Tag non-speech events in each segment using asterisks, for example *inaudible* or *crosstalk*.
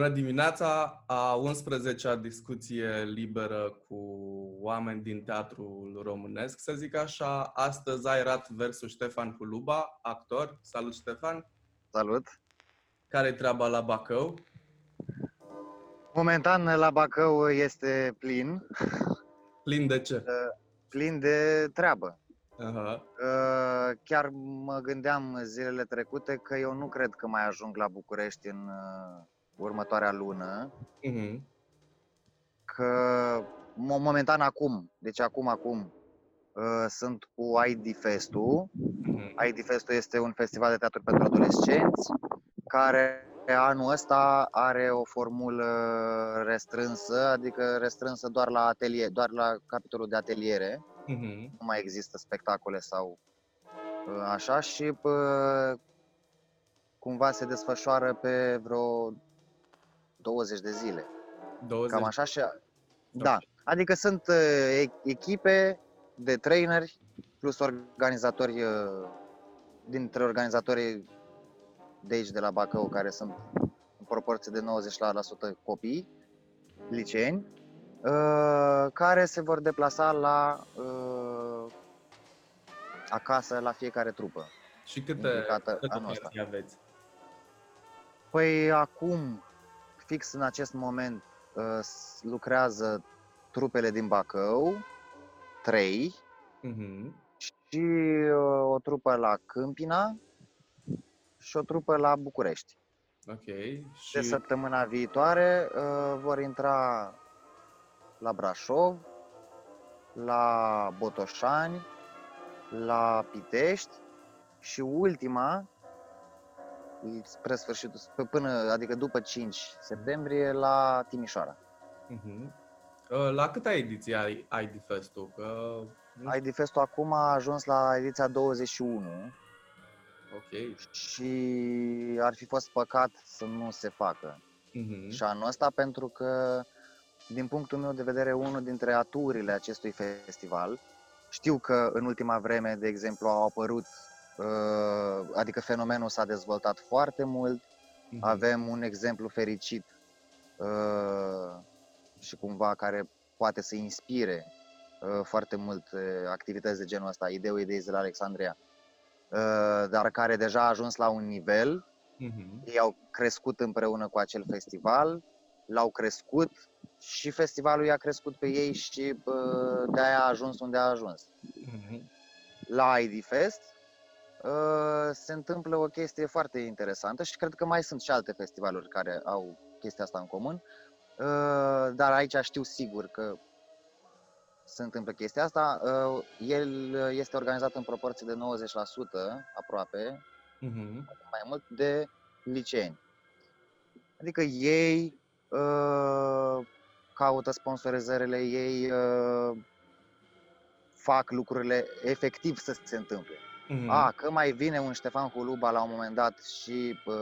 Bună dimineața! A 11-a discuție liberă cu oameni din teatrul românesc, să zic așa. Astăzi Airat versus Ștefan Huluba, actor. Salut, Ștefan! Salut! Care-i treaba la Bacău? Momentan la Bacău este plin. Plin de ce? Plin de treabă. Uh-huh. Chiar mă gândeam zilele trecute că eu nu cred că mai ajung la București în uh, următoarea lună. Uh-huh. Că momentan acum, deci acum, acum, uh, sunt cu ID Festu. Uh-huh. ID Festu este un festival de teatru pentru adolescenți care anul ăsta are o formulă restrânsă, adică restrânsă doar la atelier, doar la capitolul de ateliere. Uh-huh. Nu mai există spectacole sau uh, așa și pă, cumva se desfășoară pe vreo 20 de zile. 20. Cam așa și da, adică sunt uh, e- echipe de traineri plus organizatori uh, dintre organizatorii de aici de la Bacău care sunt în proporție de 90% copii liceeni uh, care se vor deplasa la uh, acasă la fiecare trupă. Și câte, implicată câte anul ăsta. partii aveți? Păi acum, fix în acest moment, uh, s- lucrează trupele din Bacău, trei, Uh-huh. și uh, o trupă la Câmpina și o trupă la București. Ok. De Și săptămâna viitoare uh, vor intra la Brașov, la Botoșani, la Pitești și ultima, spre sfârșitul, p- până, adică după 5 septembrie, la Timișoara. uh-huh. La câta ediție ai ID Fest-ul? Că... nu ID Fest-ul acum a ajuns la ediția 21 Ok. și ar fi fost păcat să nu se facă. Uh-huh. și anul ăsta pentru că, din punctul meu de vedere, unul dintre aturile acestui festival, știu că în ultima vreme, de exemplu, au apărut, uh, adică fenomenul s-a dezvoltat foarte mult, Mhm. avem un exemplu fericit uh, și cumva care poate să inspire uh, foarte mult uh, activități de genul ăsta, Ideu Idei de la Alexandria, uh, dar care deja a ajuns la un nivel Mhm. ei au crescut împreună cu acel festival, l-au crescut și festivalul i-a crescut pe ei și bă, de-aia a ajuns unde a ajuns. Mhm. La ID Fest uh, se întâmplă o chestie foarte interesantă și cred că mai sunt și alte festivaluri care au chestia asta în comun, uh, dar aici știu sigur că se întâmplă chestia asta. Uh, El este organizat în proporție de 90% aproape, Mhm. mai mult de liceeni. Adică ei uh, caută sponsorizările, ei uh, fac lucrurile efectiv să se întâmple. Mhm. A, că mai vine un Ștefan Huluba la un moment dat și uh,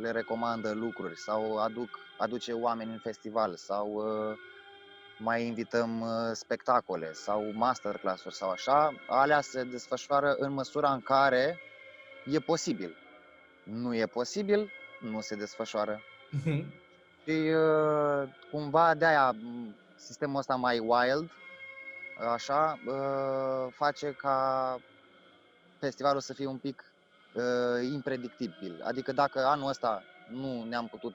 le recomandă lucruri sau aduc, aduce oameni în festival sau uh, mai invităm uh, spectacole sau masterclass-uri sau așa, alea se desfășoară în măsura în care e posibil. Nu e posibil, nu se desfășoară. Mhm. Și uh, cumva de-aia m, sistemul ăsta mai wild, așa, uh, face ca festivalul să fie un pic uh, impredictibil. Adică dacă anul ăsta nu ne-am putut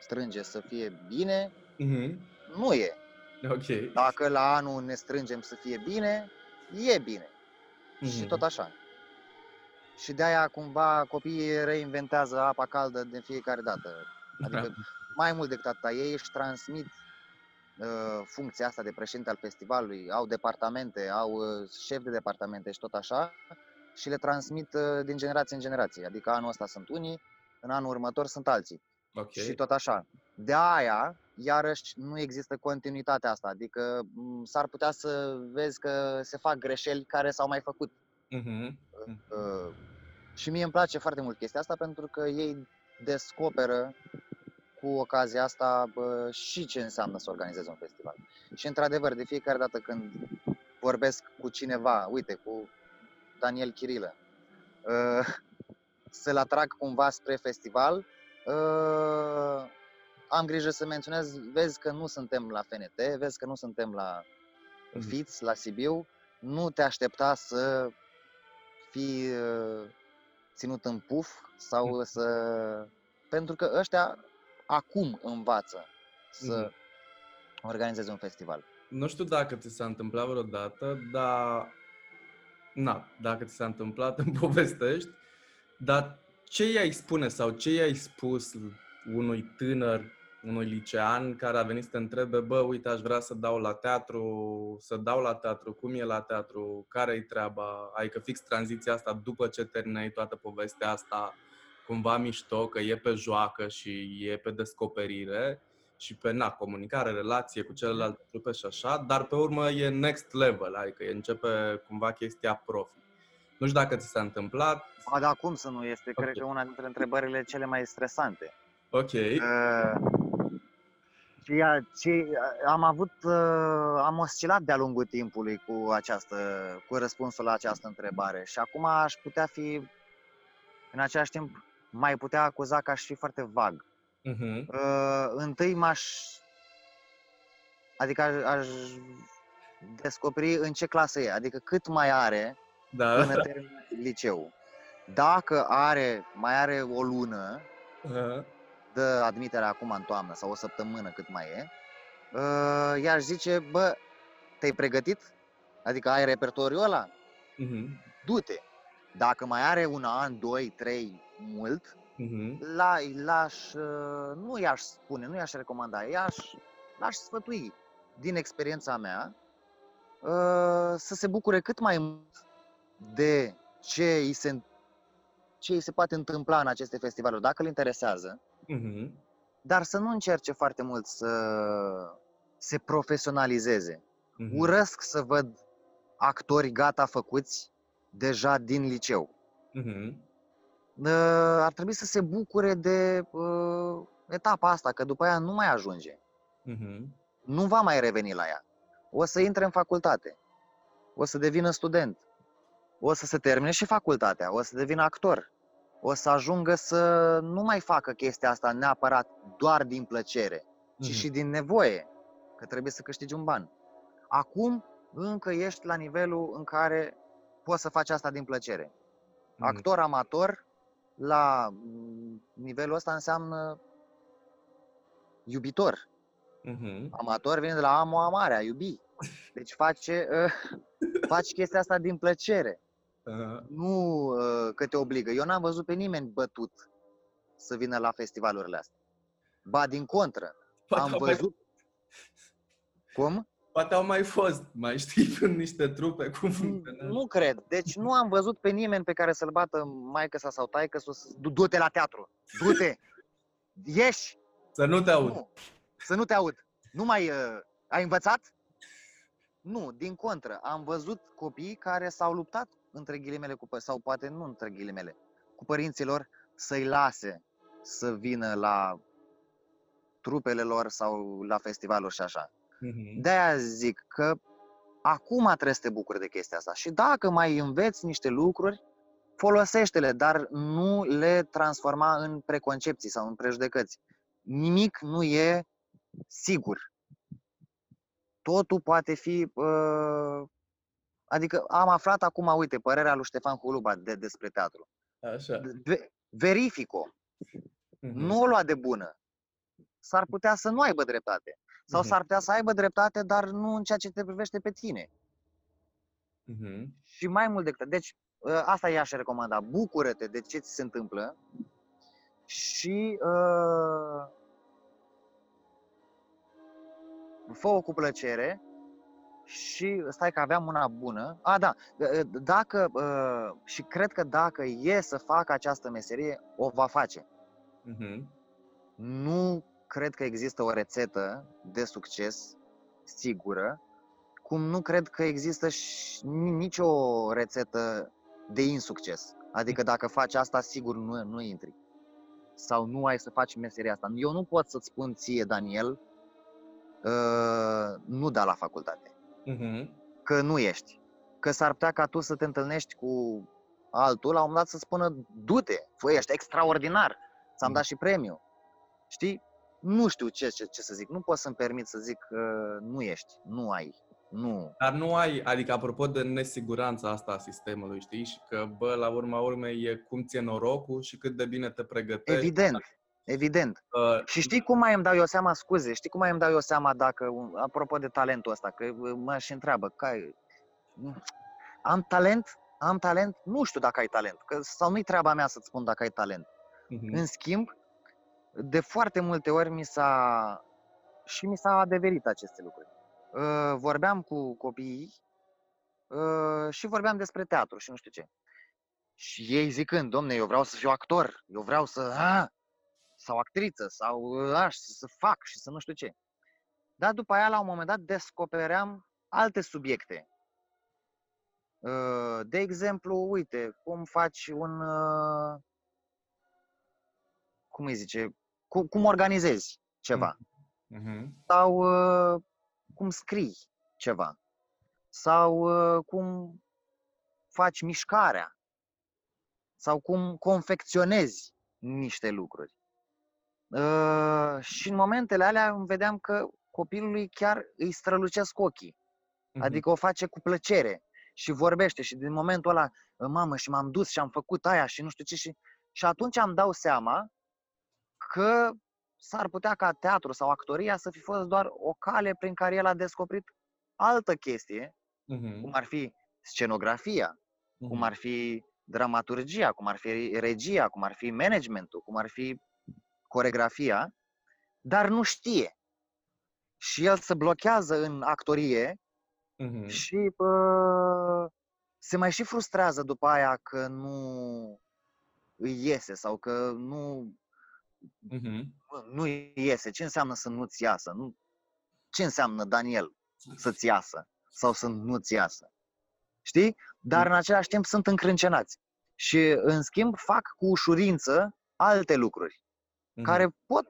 strânge să fie bine, Mhm. nu e. Ok. Dacă la anul ne strângem să fie bine, e bine. Și Mhm. tot așa. Și de-aia cumva copiii reinventează apa caldă de fiecare dată. Adică mai mult decât atâta, ei își transmit uh, funcția asta de președinte al festivalului, au departamente, au uh, șef de departamente și tot așa și le transmit uh, din generație în generație. Adică anul ăsta sunt unii, în anul următor sunt alții Ok. și tot așa. De aia, iarăși, nu există continuitatea asta, adică m, s-ar putea să vezi că se fac greșeli care s-au mai făcut. Mhm. Uh, și mie îmi place foarte mult chestia asta pentru că ei descoperă cu ocazia asta bă, și ce înseamnă să organizezi un festival. Și într-adevăr, de fiecare dată când vorbesc cu cineva, uite, cu Daniel Chirilă, uh, *laughs* să-l atrag cumva spre festival, uh, am grijă să menționez, vezi că nu suntem la FNT, vezi că nu suntem la Mhm. FITS, la Sibiu, nu te aștepta să fii uh, ținut în puf sau Mhm. să... Pentru că ăștia acum învață să Mhm. organizeze un festival. Nu știu dacă ți s-a întâmplat vreodată, dar... Na, dacă ți s-a întâmplat, *laughs* îmi povestești. Dar ce i-ai spune sau ce i-ai spus unui tânăr, unui licean care a venit să te întrebe, bă, uite, aș vrea să dau la teatru, să dau la teatru, cum e la teatru, care-i treaba? Adică fix tranziția asta după ce terminai toată povestea asta, cumva mișto, că e pe joacă și e pe descoperire și pe na, comunicare, relație cu celelalte trupe și așa, dar pe urmă e next level, adică începe cumva chestia profi. Nu știu dacă ți s-a întâmplat. A, da, cum să nu? Este, Ok. cred că, una dintre întrebările cele mai stresante. Ok. Uh, și, a- și a- am avut, uh, am oscilat de-a lungul timpului cu această, cu răspunsul la această întrebare și acum aș putea fi, în același timp, mai putea acuza că aș fi foarte vag. Uh-huh. Uh, întâi m-aș, adică aș, aș descoperi în ce clasă e, adică cât mai are Da. până termină liceu. Dacă are, mai are o lună, Uh-huh. dă admiterea acum în toamnă sau o săptămână cât mai e, uh, i-aș zice, bă, te-ai pregătit? Adică ai repertoriul ăla? Uh-huh. Du-te! Dacă mai are un an, doi, trei, mult, Uh-huh. la, l-aș, uh, nu i-aș spune, nu i-aș recomanda, i-aș, l-aș sfătui din experiența mea uh, să se bucure cât mai mult de ce îi se, ce îi se poate întâmpla în aceste festivaluri, dacă îl interesează, Uh-huh. dar să nu încerce foarte mult să se profesionalizeze. Uh-huh. Urăsc să văd actori gata făcuți deja din liceu. Uh-huh. Uh, Ar trebui să se bucure de uh, etapa asta, că după aia nu mai ajunge. Uh-huh. Nu va mai reveni la ea. O să intre în facultate. O să devină student. O să se termine și facultatea. O să devină actor. O să ajungă să nu mai facă chestia asta neapărat doar din plăcere, ci Mhm. și din nevoie, că trebuie să câștigi un ban. Acum încă ești la nivelul în care poți să faci asta din plăcere. Mhm. Actor amator, la mm, nivelul ăsta înseamnă iubitor. Uh-huh. Amator vine de la amo amare, a iubi. Deci face, *laughs* uh, faci chestia asta din plăcere, Uh-huh. nu uh, că te obligă. Eu n-am văzut pe nimeni bătut să vină la festivalurile astea. Ba, din contră, Poate am au mai- văzut... Cum? Poate au mai fost, mai știi, *laughs* în niște trupe cum funcționează. Nu cred. Deci nu am văzut pe nimeni pe care să-l bată maică sa sau taică să du- du-te la teatru. Du-te! *laughs* Ieși! Să nu te aud. Nu. Să nu te aud. Nu mai uh, ai învățat? Nu, din contră. Am văzut copii care s-au luptat între ghilimele cu pă- sau poate nu între ghilimele, cu părinții lor să-i lase să vină la trupele lor sau la festivaluri și așa. Uh-huh. De-aia zic că acum trebuie să te bucuri de chestia asta. Și dacă mai înveți niște lucruri, folosește-le, dar nu le transforma în preconcepții sau în prejudecăți. Nimic nu e sigur. Totul poate fi. Uh, adică am aflat acum, uite, părerea lui Ștefan Huluba de, despre teatru. Așa. Ve- verific-o. Uh-huh. Nu o lua de bună. S-ar putea să nu aibă dreptate. Sau Mhm. s-ar putea să aibă dreptate, dar nu în ceea ce te privește pe tine. Uh-huh. Și mai mult decât. Deci, ă, asta i-aș recomanda. Bucură-te de ce ți se întâmplă și uh, fă-o cu plăcere și stai că aveam una bună. A, da, ă, dacă, uh, și cred că dacă e să facă această meserie, o va face. Uh-huh. Nu cred că există o rețetă de succes sigură, cum nu cred că există și ni- nicio rețetă de insucces. Adică dacă faci asta, sigur nu, nu intri. Sau nu ai să faci meseria asta. Eu nu pot să-ți spun ție, Daniel, uh, nu da la facultate. Uh-huh. Că nu ești. Că s-ar putea ca tu să te întâlnești cu altul, la un moment dat să spună, du-te, fă, ești extraordinar, ți-am Mm. dat și premiu. Știi? Nu știu ce, ce, ce să zic, nu pot să-mi permit să zic că nu ești, nu ai, nu. Dar nu ai, adică apropo de nesiguranța asta a sistemului, știi? Și că, bă, la urma urmei e cum ți-e norocul și cât de bine te pregătești. Evident, evident. Uh, Și știi cum mai îmi dau eu seama, scuze, știi cum mai îmi dau eu seama dacă, apropo de talentul ăsta, că mă și întreabă, că am talent? Am talent? Nu știu dacă ai talent, că, sau nu-i treaba mea să-ți spun dacă ai talent. mhm, În schimb, de foarte multe ori mi s-a și mi s-a adeverit aceste lucruri. Uh, Vorbeam cu copiii uh, și vorbeam despre teatru și nu știu ce. Și ei zicând, domne, eu vreau să fiu actor, eu vreau să, a, sau actriță, sau uh, aș, să, să fac și să nu știu ce. Dar după aia, la un moment dat, descopeream alte subiecte. Uh, De exemplu, uite, cum faci un, uh, cum îi zice, cum, cum organizezi ceva? Mhm, sau uh, cum scrii ceva? Sau uh, cum faci mișcarea? Sau cum confecționezi niște lucruri. Uh, și în momentele alea îmi vedeam că copilului chiar îi strălucesc ochii, mhm. adică o face cu plăcere și vorbește și din momentul ăla, mamă, și m-am dus și am făcut aia și nu știu ce și, și atunci am dau seama că s-ar putea ca teatru sau actoria să fi fost doar o cale prin care el a descoperit altă chestie, Mhm, cum ar fi scenografia, cum mhm. ar fi dramaturgia, cum ar fi regia, cum ar fi managementul, cum ar fi coregrafia, dar nu știe. Și el se blochează în actorie Mhm, și bă, se mai și frustrează după aia că nu îi iese sau că nu mhm. Bă, nu iese. Ce înseamnă să nu-ți iasă? Nu... Ce înseamnă, Daniel, să-ți iasă sau să nu-ți iasă? Știi? Dar în același timp sunt încrâncenați. Și, în schimb, fac cu ușurință alte lucruri Mhm. care pot,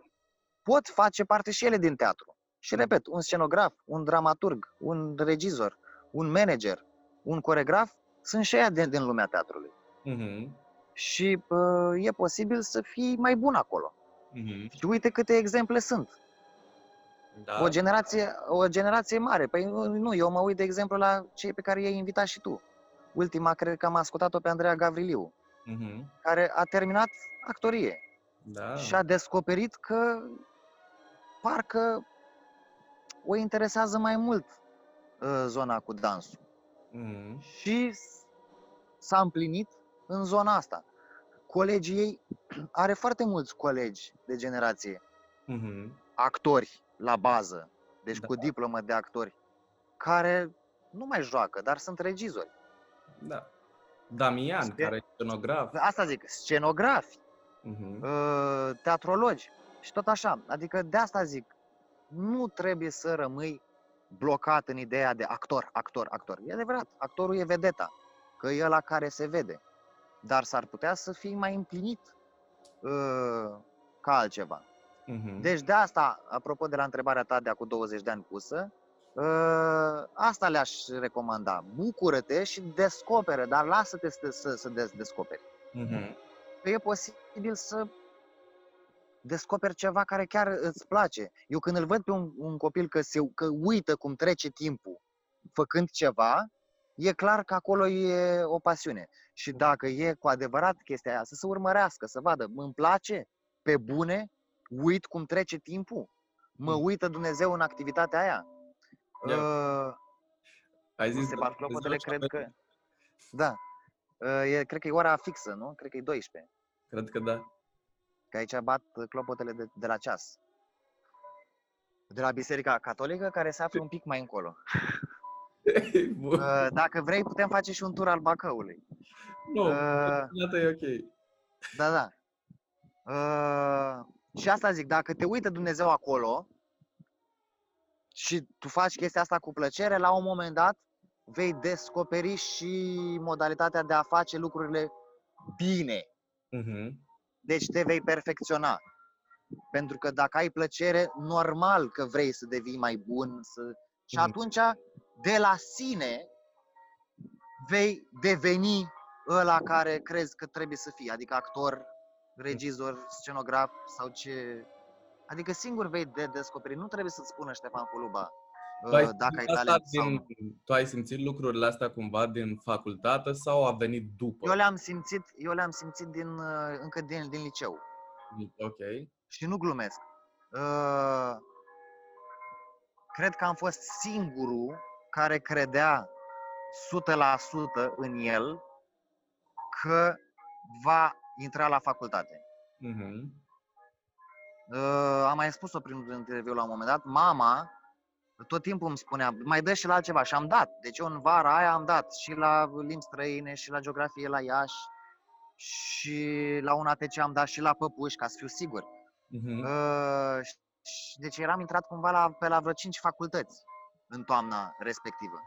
pot face parte și ele din teatru. Și repet, un scenograf, un dramaturg, un regizor, un manager, un coregraf, sunt și ăia din, din lumea teatrului. Mhm, Și bă, e posibil să fii mai bun acolo. Mhm. Și uite câte exemple sunt. Da. O generație, o generație mare. Păi nu, nu, eu mă uit, de exemplu, la cei pe care i-ai invitat și tu. Ultima, cred că am ascultat-o pe Andreea Gavriliu, Mhm, care a terminat actorie Da. și a descoperit că parcă o interesează mai mult uh, zona cu dansul. Mhm, Și s- s-a împlinit în zona asta. Colegii ei, are foarte mulți colegi de generație mhm. actori la bază, deci Da. cu diplomă de actori, care nu mai joacă, dar sunt regizori. Da. Damian, Sper- care e scenograf. Asta zic, scenografi, Mhm, uh, teatrologi și tot așa. Adică de asta zic, nu trebuie să rămâi blocat în ideea de actor, actor, actor. E adevărat, actorul e vedeta, că e la care se vede. Dar s-ar putea să fii mai împlinit uh, ca altceva. mhm. Deci de asta, apropo de la întrebarea ta de acum 20 de ani pusă, ă, asta le-aș recomanda. Bucură-te și descoperă, dar lasă-te să, să, să des- descoperi. Mhm, Că e posibil să descoperi ceva care chiar îți place. Eu când îl văd pe un, un copil că, se, că uită cum trece timpul făcând ceva, e clar că acolo e o pasiune. Și dacă e cu adevărat chestia aia, să se urmărească, să vadă, îmi place, pe bune, uit cum trece timpul, mă Mm. uită Dumnezeu în activitatea aia. Ia. Uh, Ai nu zis se de bat Dumnezeu clopotele, și cred avem- că... Da. Uh, e, cred că e ora fixă, nu? Cred că e 12. Cred că da. Că aici bat clopotele de, de la ceas. De la Biserica Catolică, care se află un pic mai încolo. *laughs* Bun. Uh, Dacă vrei, putem face și un tur al Bacăului. Nu, uh, deocamdată e ok. Da, da. Uh, și asta zic, dacă te uită Dumnezeu acolo și tu faci chestia asta cu plăcere, la un moment dat vei descoperi și modalitatea de a face lucrurile bine. Mhm, Deci te vei perfecționa. Pentru că dacă ai plăcere, normal că vrei să devii mai bun. Să... Și Mhm. atunci, de la sine, vei deveni ăla care crezi că trebuie să fii. Adică actor, regizor, scenograf sau ce Adică singur vei de descoperi, nu trebuie să-ți spună Ștefan Culuba Tu ai, uh, dacă ai simțit asta talent sau din, nu. tu ai simțit lucrurile astea cumva din facultate sau a venit după? Eu le-am simțit, eu le-am simțit din, uh, încă din, din liceu. Ok. Și nu glumesc. Uh, cred că am fost singurul care credea 100% în el că va intra la facultate. Mhm. Uh, am mai spus-o prin un interviu la un moment dat, mama tot timpul îmi spunea, mai dă și la altceva și am dat. Deci eu în vara aia am dat și la limbi străine și la geografie la Iași și la un ATC am dat și la păpuși, ca să fiu sigur. Mhm. Uh, și- deci eram intrat cumva la, pe la vreo 5 facultăți în toamna respectivă.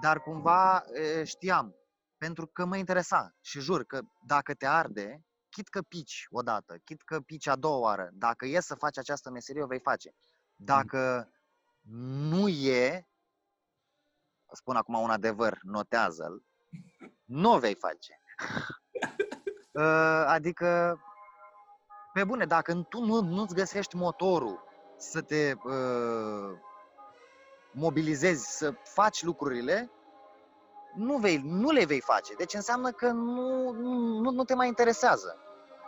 Dar cumva e, știam, pentru că mă interesa și jur că dacă te arde, chit că pici odată, chit că pici a doua oară, dacă e să faci această meserie, o vei face. Dacă nu e, spun acum un adevăr, notează-l, nu o vei face. Uh, *laughs* adică, pe bune, dacă tu nu, nu-ți găsești motorul să te uh, mobilizezi, să faci lucrurile, nu, vei, nu le vei face. Deci înseamnă că nu, nu, nu te mai interesează.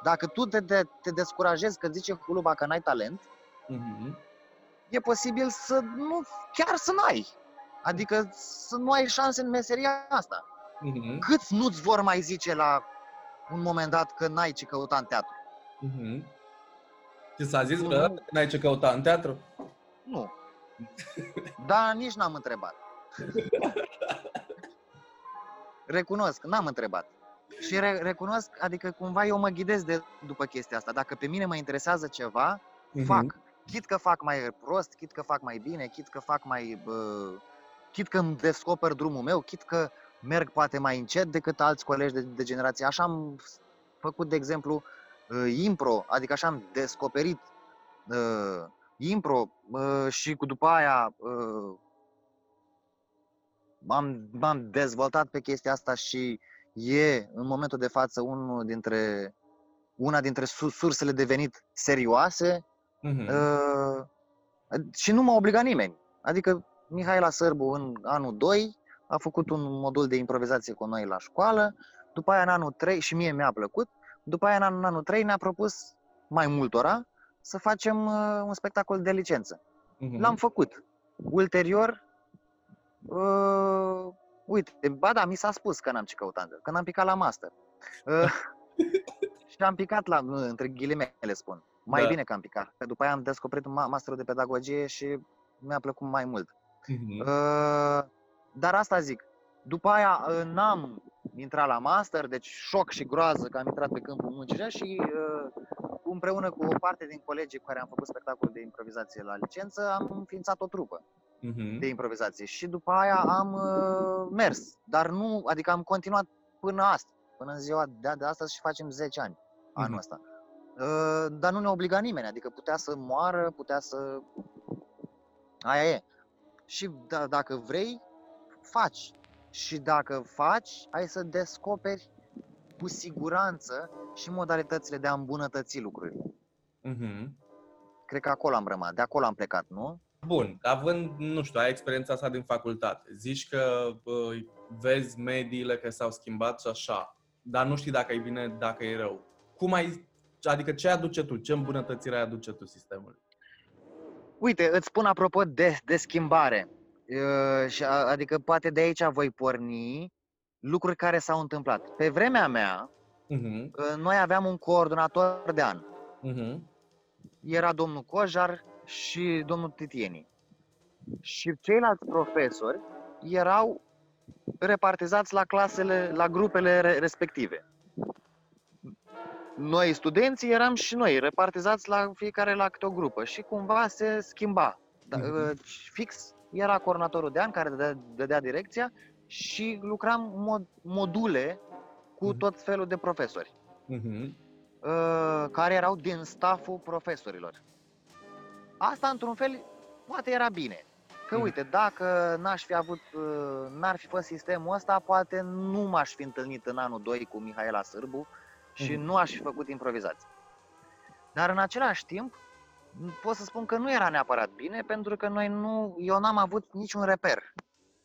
Dacă tu te, te, te descurajezi că zice Huluba că n-ai talent, Mhm. e posibil să nu, chiar să n-ai. Adică să nu ai șanse în meseria asta. Mhm. Câți nu-ți vor mai zice la un moment dat că n-ai ce căuta în teatru? Mhm. Ți s-a zis Nu, vreodată nu. că n-ai ce căuta în teatru? Nu. Dar nici n-am întrebat. Recunosc, n-am întrebat. Și re- recunosc, adică cumva eu mă ghidez de după chestia asta. Dacă pe mine mă interesează ceva, Mhm. fac. Chit că fac mai prost, chit că fac mai bine, chit că fac mai... Bă, chit că îmi descoper drumul meu, chit că merg poate mai încet decât alți colegi de, de generație. Așa am făcut, de exemplu, uh, impro, adică așa am descoperit uh, impro uh, și cu după aia uh, m-am, m-am dezvoltat pe chestia asta și e în momentul de față unul dintre, una dintre su- sursele de venit serioase Mhm. uh, și nu m-a obligat nimeni. Adică Mihaela Sârbu în anul 2 a făcut un modul de improvizație cu noi la școală, după aia în anul 3 și mie mi-a plăcut, după aia în anul, în anul 3 ne-a propus mai multora să facem uh, un spectacol de licență. Mhm. L-am făcut. Ulterior, uh, uite, ba da, mi s-a spus că n-am ce căuta, că n-am picat la master. Uh, *laughs* și am picat la, nu, între ghilimele spun, mai Da. bine că am picat. Că după aia am descoperit un ma- masterul de pedagogie și mi-a plăcut mai mult. Mhm. Uh, dar asta zic, după aia uh, n-am intrat la master, deci șoc și groază că am intrat pe câmpul muncii și uh, împreună cu o parte din colegii cu care am făcut spectacol de improvizație la licență, am înființat o trupă Mhm. de improvizație și după aia am uh, mers, dar nu, adică am continuat până astăzi, până în ziua de, de astăzi și facem 10 ani anul Mhm. ăsta. Uh, dar nu ne obliga nimeni, adică putea să moară, putea să... Aia e. Și da, dacă vrei, faci. Și dacă faci, ai să descoperi cu siguranță și modalitățile de a îmbunătăți lucrurile. Mhm. Cred că acolo am rămas, de acolo am plecat, nu? Bun, având, nu știu, ai experiența asta din facultate, zici că bă, vezi mediile că s-au schimbat și așa, dar nu știi dacă e bine, dacă e rău. Cum ai, adică ce aduce tu, ce îmbunătățire ai aduce tu sistemului? Uite, îți spun apropo de, de schimbare. Uh, și a- adică poate de aici voi porni lucruri care s-au întâmplat. Pe vremea mea, Mhm, uh, noi aveam un coordonator de an. mhm, Era domnul Cojar și domnul Titieni. Și ceilalți profesori erau repartizați la clasele, la grupele re- respective. Noi, studenții, eram și noi repartizați la fiecare la câte o grupă și cumva se schimba. Da, Mhm. uh, Fix era coordonatorul de an care dădea, dădea direcția și lucram mod, module cu Mhm. tot felul de profesori mhm, uh, care erau din staful profesorilor. Asta, într-un fel, poate era bine. Că, Mm. uite, dacă n-aș fi avut, uh, n-ar fi fost sistemul ăsta, poate nu m-aș fi întâlnit în anul 2 cu Mihaela Sârbu și Mhm. nu aș fi făcut improvizație. Dar, în același timp, pot să spun că nu era neapărat bine, pentru că noi nu, eu n-am avut niciun reper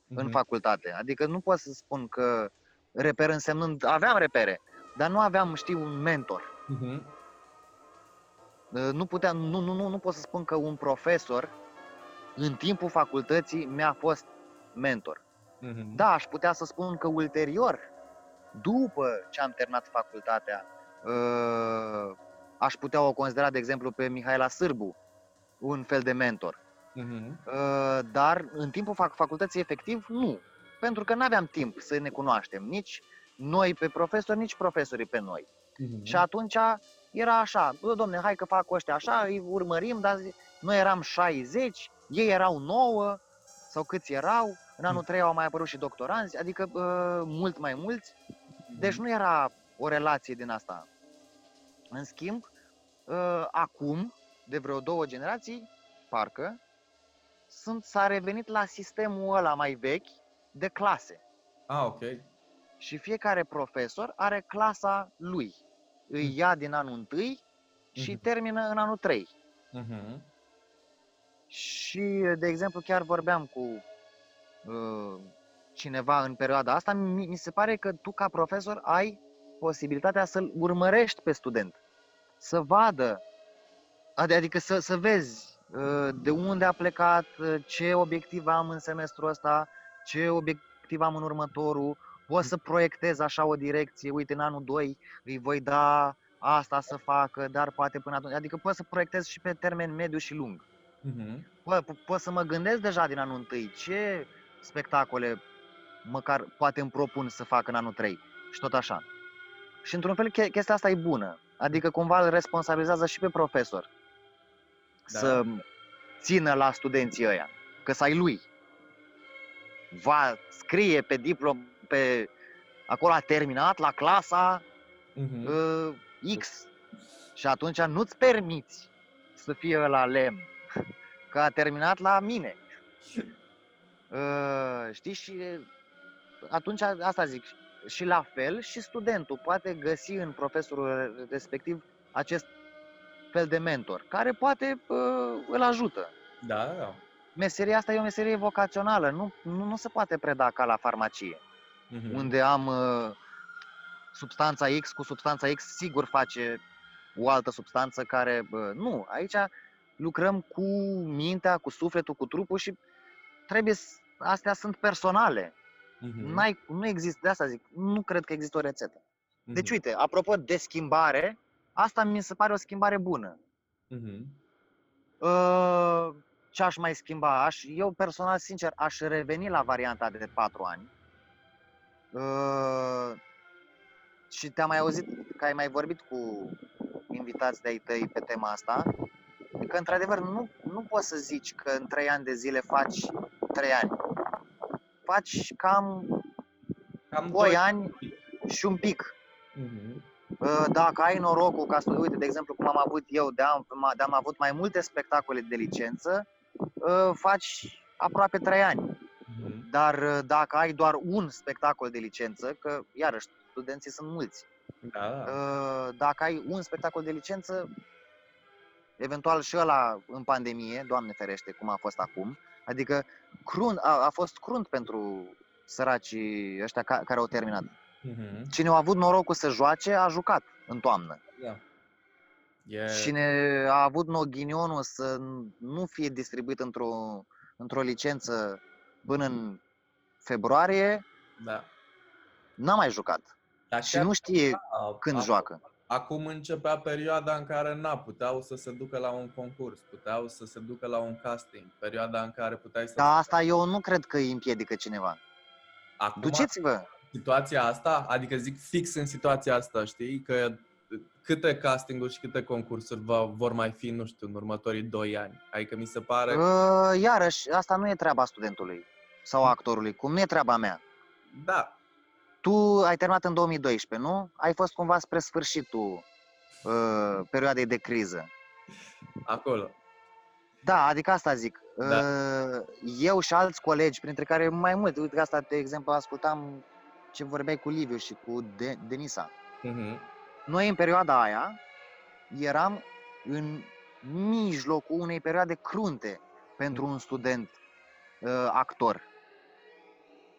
în Mhm. facultate. Adică nu pot să spun că reper însemnând, aveam repere, dar nu aveam, știu, un mentor. Mhm. Uh, Nu puteam, nu, nu, nu, nu pot să spun că un profesor în timpul facultății mi-a fost mentor. Mhm. Da, aș putea să spun că ulterior, după ce am terminat facultatea, uh, aș putea o considera, de exemplu, pe Mihaela Sârbu, un fel de mentor. Mhm. Uh, Dar în timpul fac- facultății, efectiv, nu. Pentru că nu aveam timp să ne cunoaștem, nici noi pe profesori, nici profesorii pe noi. Mhm. Și atunci era așa, bă, domne, hai că fac ăștia așa, îi urmărim, dar zi- noi eram 60, ei erau 9 sau câți erau, în anul 3 au mai apărut și doctoranzi, adică uh, mult mai mulți, deci nu era o relație din asta. În schimb, uh, acum, de vreo două generații, parcă, sunt, s-a revenit la sistemul ăla mai vechi de clase. Ah, ok. Și fiecare profesor are clasa lui. Îi ia din anul 1 și Mhm. termină în anul 3. Mhm. Și, de exemplu, chiar vorbeam cu uh, cineva în perioada asta, mi, mi se pare că tu, ca profesor, ai posibilitatea să-l urmărești pe student, să vadă, adi- adică să, să vezi uh, de unde a plecat, uh, ce obiectiv am în semestrul ăsta, ce obiectiv am în următorul, poți să proiectezi așa o direcție, uite, în anul 2 îi voi da asta să facă, dar poate până atunci, adică poți să proiectezi și pe termen mediu și lung. Mhm. Bă, po- pot să mă gândesc deja din anul întâi ce spectacole măcar poate îmi propun să fac în anul 3 și tot așa. Și într-un fel che- chestia asta e bună, adică cumva îl responsabilizează și pe profesor Da. să țină la studenții ăia, că să ai lui. Va scrie pe diplom, pe acolo a terminat la clasa Mhm. uh, X și atunci nu-ți permiți să fie la lemn, *laughs* că a terminat la mine. Uh, știi, și atunci asta zic, și la fel și studentul poate găsi în profesorul respectiv acest fel de mentor, care poate uh, îl ajută. Da, da. Meseria asta e o meserie vocațională, nu, nu, nu se poate preda ca la farmacie Mhm. unde am uh, substanța X cu substanța X, sigur face o altă substanță care... Uh, nu, aici lucrăm cu mintea, cu sufletul, cu trupul și trebuie... s- Astea sunt personale. Mhm. N-ai, nu există, de asta zic, nu cred că există o rețetă. Deci, Mhm. uite, apropo de schimbare, asta mi se pare o schimbare bună. Mhm. Uh, ce aș mai schimba? Aș, eu personal, sincer, aș reveni la varianta de 4 ani. Uh, și te-am mai auzit că ai mai vorbit cu invitați de-ai tăi pe tema asta. Că, într-adevăr, nu, nu poți să zici că în 3 ani de zile faci 3 ani. Faci cam Cam 2 ani și un pic. Mhm. Uh, Dacă ai norocul ca să, uite, de exemplu, cum am avut eu, de am, de am avut mai multe spectacole de licență, uh, faci aproape 3 ani. Mhm. Dar uh, dacă ai doar un spectacol de licență, că iarăși studenții sunt mulți, Da, da. uh, dacă ai un spectacol de licență, eventual și ăla în pandemie, Doamne ferește, cum a fost acum, adică crunt, a, a fost crunt pentru săracii ăștia ca, care au terminat. Mhm. Cine a avut norocul să joace, a jucat în toamnă. Da. E... Cine a avut no- ghinionul să nu fie distribuit într-o, într-o licență până în februarie, Da. n-a mai jucat. Dar Și chiar nu știe a- când a- joacă. Acum începea perioada în care n-a puteau să se ducă la un concurs, puteau să se ducă la un casting, perioada în care puteai să... Dar asta eu nu cred că îi împiedică cineva. Acum, Duceți-vă! situația asta, adică zic fix în situația asta, știi, că câte castinguri și câte concursuri va, vor mai fi, nu știu, în următorii 2 ani. Adică mi se pare... Uh, Iarăși, asta nu e treaba studentului sau actorului, cum nu e treaba mea. Da, Tu ai terminat în 2012, nu? Ai fost cumva spre sfârșitul uh, perioadei de criză. acolo. Da, adică asta zic. Da. Uh, Eu și alți colegi, printre care mai mult, uite că asta, de exemplu, ascultam ce vorbeai cu Liviu și cu De- Denisa. Mhm. Noi în perioada aia eram în mijlocul unei perioade crunte pentru un student uh, actor.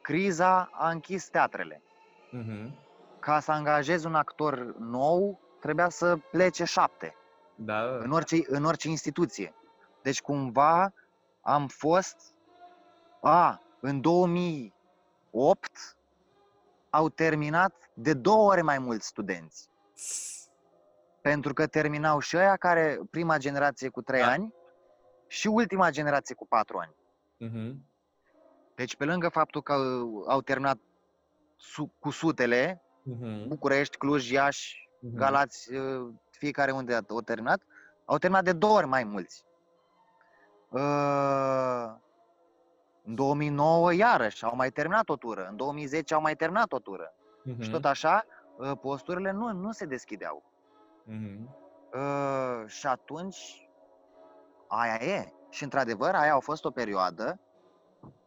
Criza a închis teatrele. Mhm. Ca să angajezi un actor nou, trebuia să plece șapte Da, în orice, în orice instituție. Deci cumva am fost, a, în 2008 au terminat de două ori mai mulți studenți. Pentru că terminau și ăia care, prima generație cu trei Da. ani și ultima generație cu patru ani. Mhm. Deci pe lângă faptul că uh, au terminat su- cu sutele, Mhm. București, Cluj, Iași, Mhm. Galați, uh, fiecare unde au terminat, au terminat de două ori mai mulți. Uh, În 2009 iarăși au mai terminat o tură, în 2010 au mai terminat o tură. Mhm. Și tot așa, uh, posturile nu, nu se deschideau. Mhm. Uh, și atunci, aia e. Și într-adevăr, aia a fost o perioadă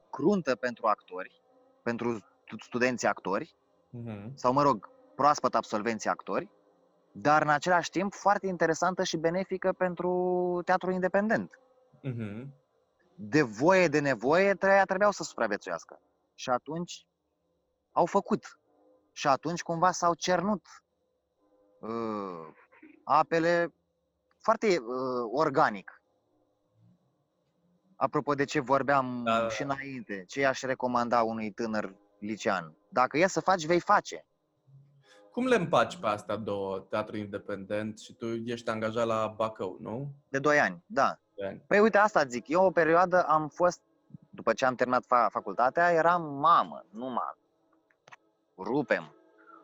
cruntă pentru actori, pentru stu- studenții actori, Mhm. sau mă rog, proaspăt absolvenții actori, dar în același timp foarte interesantă și benefică pentru teatru independent. Mhm. De voie, de nevoie, treia trebuiau să supraviețuiască. Și atunci au făcut. Și atunci cumva s-au cernut uh, apele foarte uh, organic. Apropo de ce vorbeam Da, da, și da. înainte, ce i-aș recomanda unui tânăr licean? Dacă e să faci, vei face. Cum le împaci pe astea două, teatru independent și tu ești angajat la Bacău, nu? De 2 ani, da. De ani. Păi uite, asta zic. Eu o perioadă am fost, după ce am terminat fa- facultatea, eram mamă, nu mă rupem.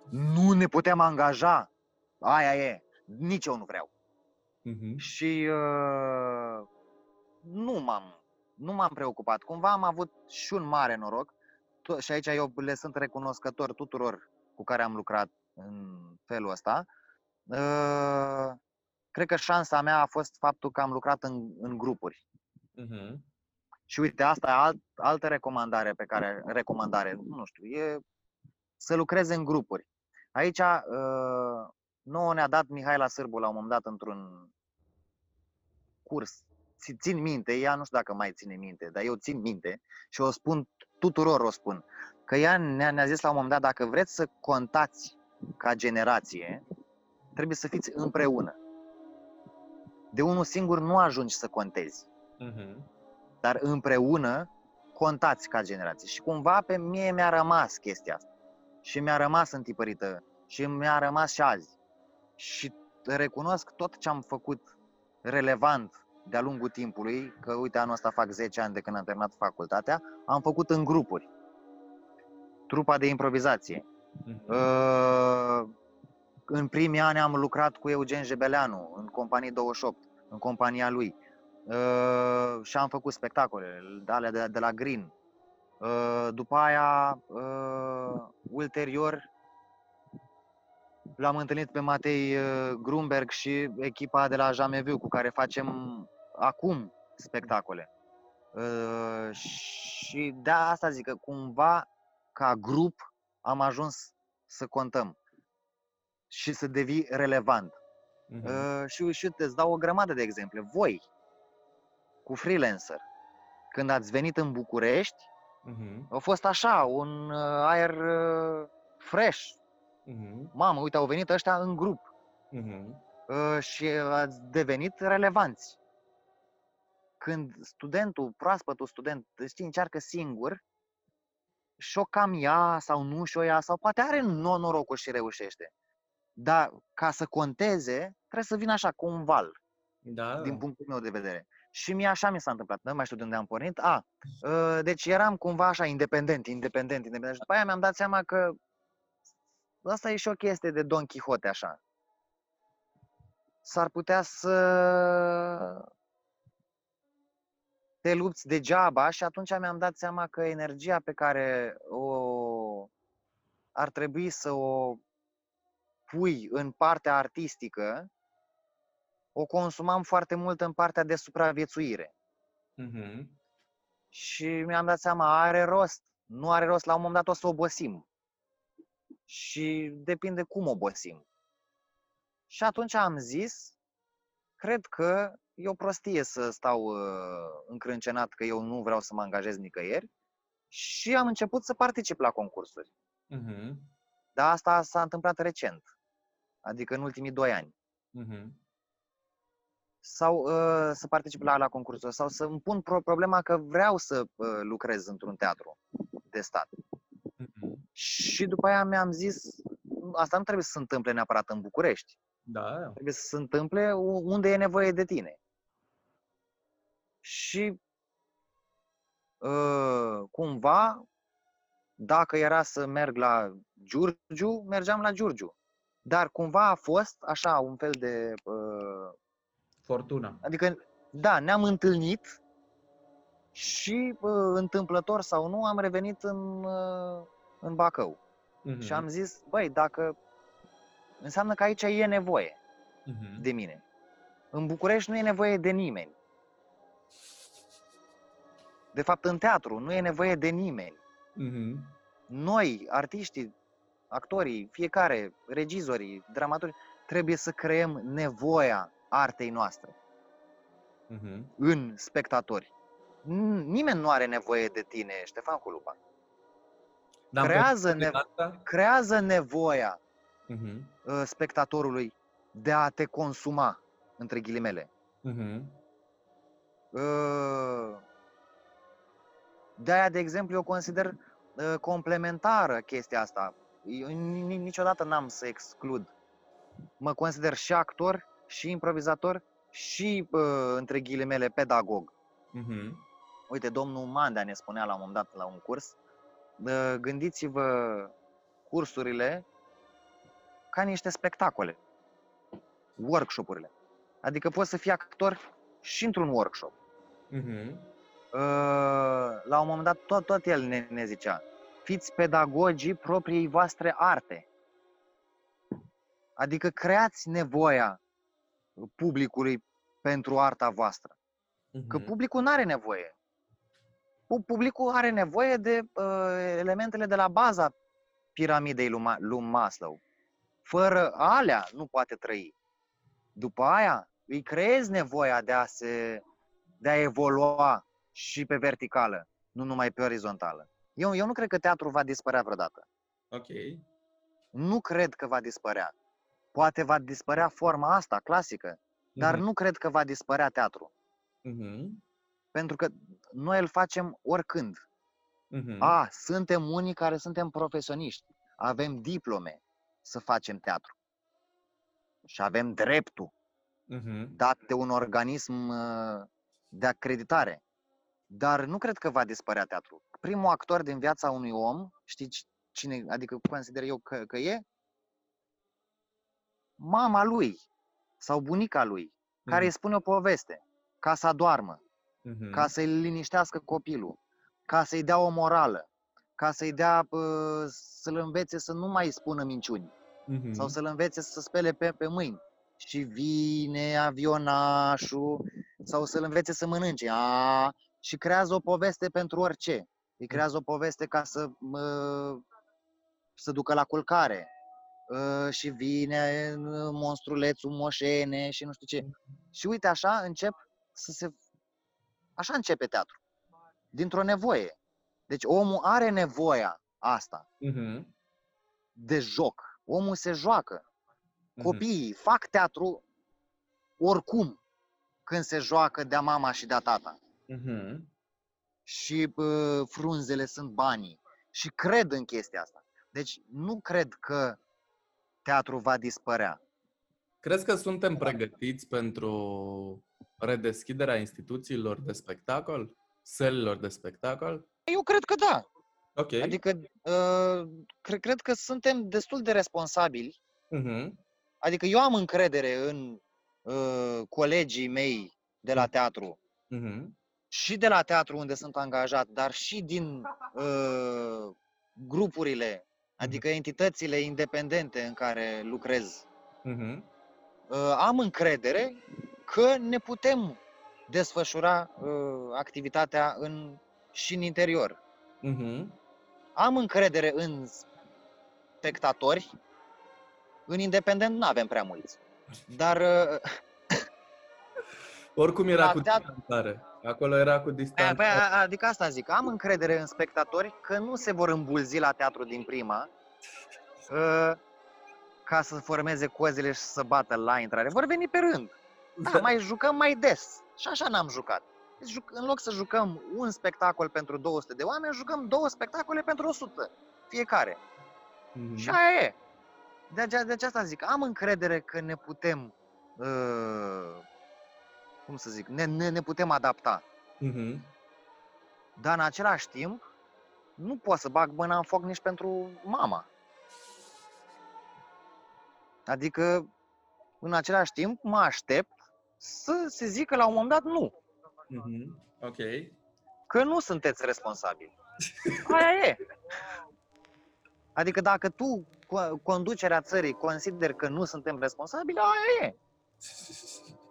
Nu ne putem angaja. Aia e. Nici eu nu vreau. Mhm. Și uh, nu m-am nu m-am preocupat. Cumva am avut și un mare noroc to- și aici eu le sunt recunoscător tuturor cu care am lucrat în felul ăsta. Uh, cred că șansa mea a fost faptul că am lucrat în, în grupuri. Mhm. Și uite, asta e alt, altă recomandare pe care, recomandare, nu știu, e să lucrezi în grupuri. Aici, uh, nouă ne-a dat Mihaela Sârbu la un moment dat într-un curs. Ți- Țin minte, ea nu știu dacă mai ține minte, dar eu țin minte și o spun tuturor, o spun, că ea ne-a, ne-a zis la un moment dat, dacă vreți să contați ca generație, trebuie să fiți împreună. De unul singur nu ajungi să contezi Mhm. dar împreună contați ca generație. Și cumva pe mie mi-a rămas chestia asta. Și mi-a rămas întipărită. Și mi-a rămas și azi. Și recunosc tot ce am făcut relevant de-a lungul timpului, că uite anul ăsta fac 10 ani de când am terminat facultatea, am făcut în grupuri. Trupa de improvizație. Mhm. Uh, În primii ani am lucrat cu Eugen Jebeleanu în companie 28, în compania lui. Uh, și am făcut spectacole, de alea de, de la Green. Uh, după aia, uh, ulterior, l-am întâlnit pe Matei uh, Grunberg și echipa de la Jameviu cu care facem acum spectacole. Uh, și de asta zic că cumva, ca grup, am ajuns să contăm și să devii relevant. Mhm. Uh, și, și îți dau o grămadă de exemple. Voi, cu freelancer, când ați venit în București, Mhm. a fost așa, un uh, aer uh, fresh. Mhm. Mamă, uite, au venit ăștia în grup Mhm. uh, și ați devenit relevanți. Când studentul, proaspătul student, știi, încearcă singur, și-o cam ia sau nu și-o ia, sau poate are no- norocul și reușește. Dar ca să conteze, trebuie să vină așa, cu un val. Da. din punctul meu de vedere. Și mie așa mi s-a întâmplat, nu mai știu de unde am pornit. A, uh, deci eram cumva așa independent, independent, independent. Și după aia mi-am dat seama că asta e și o chestie de Don Quixote așa. S-ar putea să te lupți degeaba și atunci mi-am dat seama că energia pe care o ar trebui să o pui în partea artistică, o consumam foarte mult în partea de supraviețuire. Mhm. Și mi-am dat seama, are rost. Nu are rost, la un moment dat o să obosim. Și depinde cum obosim. Și atunci am zis cred că e o prostie să stau uh, încrâncenat că eu nu vreau să mă angajez nicăieri și am început să particip la concursuri. Mhm. Dar asta s-a întâmplat recent, adică în ultimii doi ani. Mhm. Sau uh, să particip la, la concursuri, sau să îmi pun pro- problema că vreau să uh, lucrez într-un teatru de stat. Mhm. Și după aia mi-am zis, asta nu trebuie să se întâmple neapărat în București. Da. Trebuie să se întâmple u- unde e nevoie de tine. Și uh, cumva, dacă era să merg la Giurgiu, mergeam la Giurgiu. Dar cumva a fost așa un fel de... Uh, Fortuna. adică, da, ne-am întâlnit și uh, întâmplător sau nu am revenit în, uh, în Bacău. Mhm. Și am zis, băi, dacă înseamnă că aici e nevoie Mhm. de mine. În București nu e nevoie de nimeni. De fapt, în teatru nu e nevoie de nimeni. Mhm. Noi, artiștii, actorii, fiecare, regizorii, dramaturgi, trebuie să creăm nevoia artei noastre Mhm. în spectatori. N- Nimeni nu are nevoie de tine, Ștefan Culuba. Dar în Creează perioada nevo- asta- Creează nevoia Mhm. uh, spectatorului de a te consuma, între ghilimele. Mhm. Uh, De-aia, de exemplu, eu consider uh, complementară chestia asta. Eu ni- ni- niciodată n-am să exclud. Mă consider și actor, și improvizator, și, uh, între ghilimele, pedagog. Mhm. Uite, domnul Mandea ne spunea la un moment dat la un curs, uh, gândiți-vă cursurile ca niște spectacole, workshopurile. Adică poți să fii actor și într-un workshop. Mhm. Uh, la un moment dat tot, tot el ne, ne zicea, fiți pedagogii propriei voastre arte. Adică creați nevoia publicului pentru arta voastră. Că Mhm. publicul nu are nevoie. Pu- Publicul are nevoie de uh, elementele de la baza piramidei lui, Ma- lui Maslow. Fără alea nu poate trăi. După aia îi creezi nevoia de a se de a evolua și pe verticală, nu numai pe orizontală. Eu, eu nu cred că teatru va dispărea vreodată. Ok. Nu cred că va dispărea. Poate va dispărea forma asta, clasică, dar Mhm. nu cred că va dispărea teatru. Mhm. Pentru că noi îl facem oricând. Mhm. A, suntem unii care suntem profesioniști. Avem diplome să facem teatru. Și avem dreptul Mhm. dat de un organism uh, de acreditare. Dar nu cred că va dispărea teatru. Primul actor din viața unui om, știi ci- cine, adică consider eu că, că e? Mama lui sau bunica lui, care Mhm. îi spune o poveste ca să adoarmă, Mhm. ca să-i liniștească copilul, ca să-i dea o morală, ca să-i dea, uh, să-l învețe să nu mai spună minciuni Mhm. sau să-l învețe să spele pe, pe mâini. Și vine avionașul sau să-l învețe să mănânce. A, și creează o poveste pentru orice. Îi creează o poveste ca să mă, să ducă la culcare. Ă, Și vine uh, monstrulețul moșene și nu știu ce. Și uite așa încep să se... Așa începe teatru. Dintr-o nevoie. Deci omul are nevoia asta Mhm. de joc. Omul se joacă. Mhm. Copiii fac teatru oricum când se joacă de-a mama și de-a tata. Mhm. Și bă, frunzele sunt banii. Și cred în chestia asta. Deci nu cred că teatru va dispărea. Crezi că suntem pregătiți pentru redeschiderea instituțiilor de spectacol? Sălilor de spectacol? Eu cred că da. Ok. Adică uh, cred, cred că suntem destul de responsabili. Mhm. Adică eu am încredere în uh, colegii mei de la teatru Mhm. și de la teatru unde sunt angajat, dar și din uh, grupurile, adică entitățile independente în care lucrez. Mhm. Uh, am încredere că ne putem desfășura uh, activitatea în, și în interior. Mhm. Am încredere în spectatori, în independent nu avem prea mulți. Dar uh, Oricum era La cu teatru- distanțare. Acolo era cu Păi, distanțare. păi, a- adică asta zic, am încredere în spectatori că nu se vor îmbulzi la teatru din prima uh, *laughs* ca să formeze cozile și să bată la intrare. Vor veni pe rând. Da, mai jucăm mai des. Și așa n-am jucat. Deci, juc- în loc să jucăm un spectacol pentru 200 de oameni, jucăm două spectacole pentru 100 fiecare. Mhm. Și aia e. De, ace- de aceasta zic, am încredere că ne putem, uh, cum să zic, ne, ne, ne putem adapta. Mhm. Dar în același timp, nu pot să bag mâna în foc nici pentru mama. Adică, în același timp, mă aștept să se zică la un moment dat nu. Mhm. Ok. Că nu sunteți responsabili. Aia e. Adică dacă tu, co- conducerea țării, consideri că nu suntem responsabili, aia e. *laughs*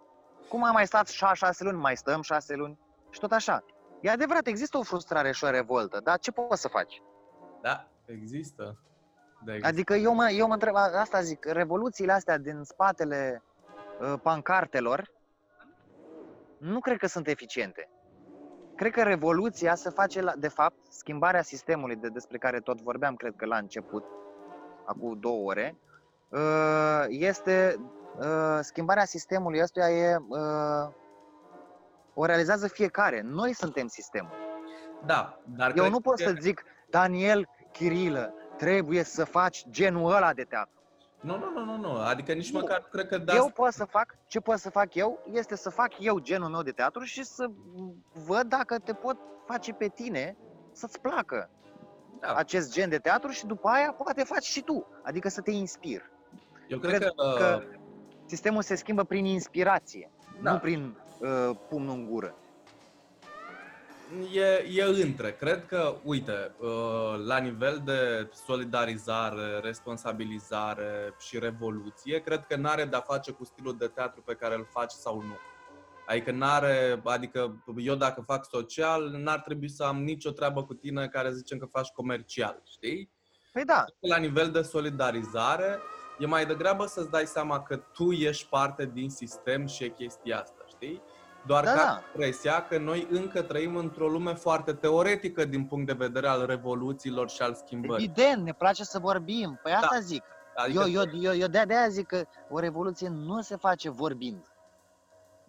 Cum am mai stat șa- șase luni, mai stăm șase luni și tot așa. E adevărat, există o frustrare și o revoltă, dar ce poți să faci? Da, există. Da, există. Adică eu mă, eu mă întreb, a- asta zic, revoluțiile astea din spatele uh, pancartelor nu cred că sunt eficiente. Cred că revoluția se face, la, de fapt, schimbarea sistemului de, despre care tot vorbeam, cred că la început, acum două ore, uh, este uh, schimbarea sistemului ăstuia e uh, o realizează fiecare. Noi suntem sistemul. Da, dar Eu cred nu pot că- să zic, Daniel Chirilă, trebuie să faci genul ăla de teatru. Nu, nu, nu, nu, nu. Adică nici Nu. măcar nu cred că da. Eu pot să fac, ce pot să fac eu, este să fac eu genul meu de teatru și să văd dacă te pot face pe tine să-ți placă da. acest gen de teatru și după aia poate faci și tu, adică să te inspiri. Eu cred, cred că, că Sistemul se schimbă prin inspirație, Da. nu prin uh, pumnul în gură. E, e între. Cred că, uite, uh, la nivel de solidarizare, responsabilizare și revoluție, cred că n-are de-a face cu stilul de teatru pe care îl faci sau nu. Adică n-are, adică eu dacă fac social, n-ar trebui să am nicio treabă cu tine care zicem că faci comercial, știi? Păi da, La nivel de solidarizare, e mai degrabă să-ți dai seama că tu ești parte din sistem și e chestia asta, știi? Doar Da, că da. am impresia că noi încă trăim într-o lume foarte teoretică din punct de vedere al revoluțiilor și al schimbării. evident, ne place să vorbim. Păi asta zic. Adică Eu, eu, eu, eu de aia zic că o revoluție nu se face vorbind.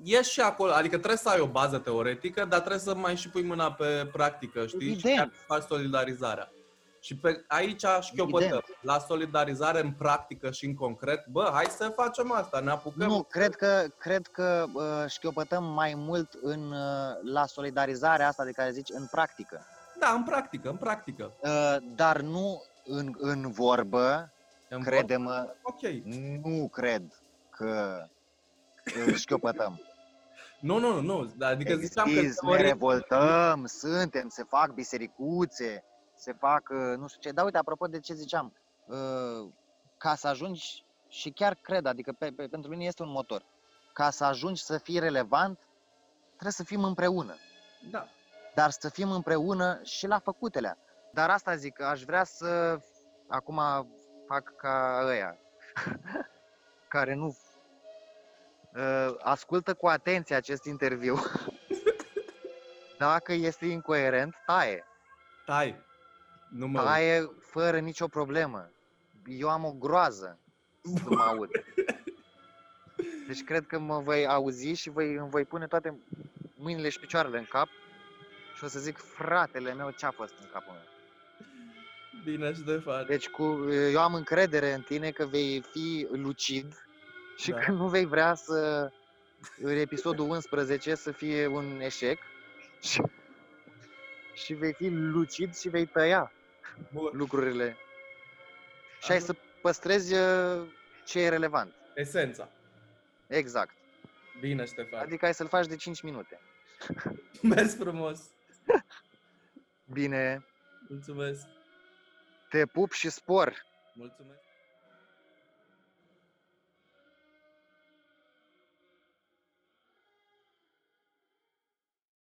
e și acolo, adică trebuie să ai o bază teoretică, dar trebuie să mai și pui mâna pe practică, știi? Și Evident. chiar să faci solidarizarea. Și pe aici șchiopătăm. Evident. La solidarizare în practică și în concret, bă, hai să facem asta, ne apucăm. Nu, cred că, cred că uh, șchiopătăm mai mult în, uh, la solidarizarea asta de care zici în practică. Da, în practică, în practică. Uh, dar nu în, în vorbă, În crede-mă, Ok. nu cred că uh, șchiopătăm. *laughs* Nu, nu, nu. Adică ziceam că Exist, ne teorie... revoltăm, suntem, se fac bisericuțe, se fac uh, nu știu ce. Dar uite, apropo de ce ziceam, uh, ca să ajungi, și chiar cred, adică pe, pe, pentru mine este un motor, ca să ajungi să fii relevant, trebuie să fim împreună. Da. dar să fim împreună și la făcutelea. Dar asta zic, aș vrea să, acum fac ca ăia, *laughs* care nu uh, ascultă cu atenție acest interviu. *laughs* Dacă este incoerent, taie. Tai. Nu mă Taie fără nicio problemă. Eu am o groază să mă aud. *laughs* Deci cred că mă voi auzi și voi, îmi voi pune toate mâinile și picioarele în cap și o să zic, fratele meu, ce a fost în capul meu? Bine și de faci. Deci cu, eu am încredere în tine că vei fi lucid și Da. că nu vei vrea să în episodul 11 să fie un eșec și, și vei fi lucid și vei tăia Bun. lucrurile. Și ai Am- să păstrezi uh, ce e relevant. Esența. Exact. Bine, Ștefan. Adică ai să-l faci de 5 minute. *laughs* Mergi frumos. Bine, Mulțumesc. te pup și spor! Mulțumesc.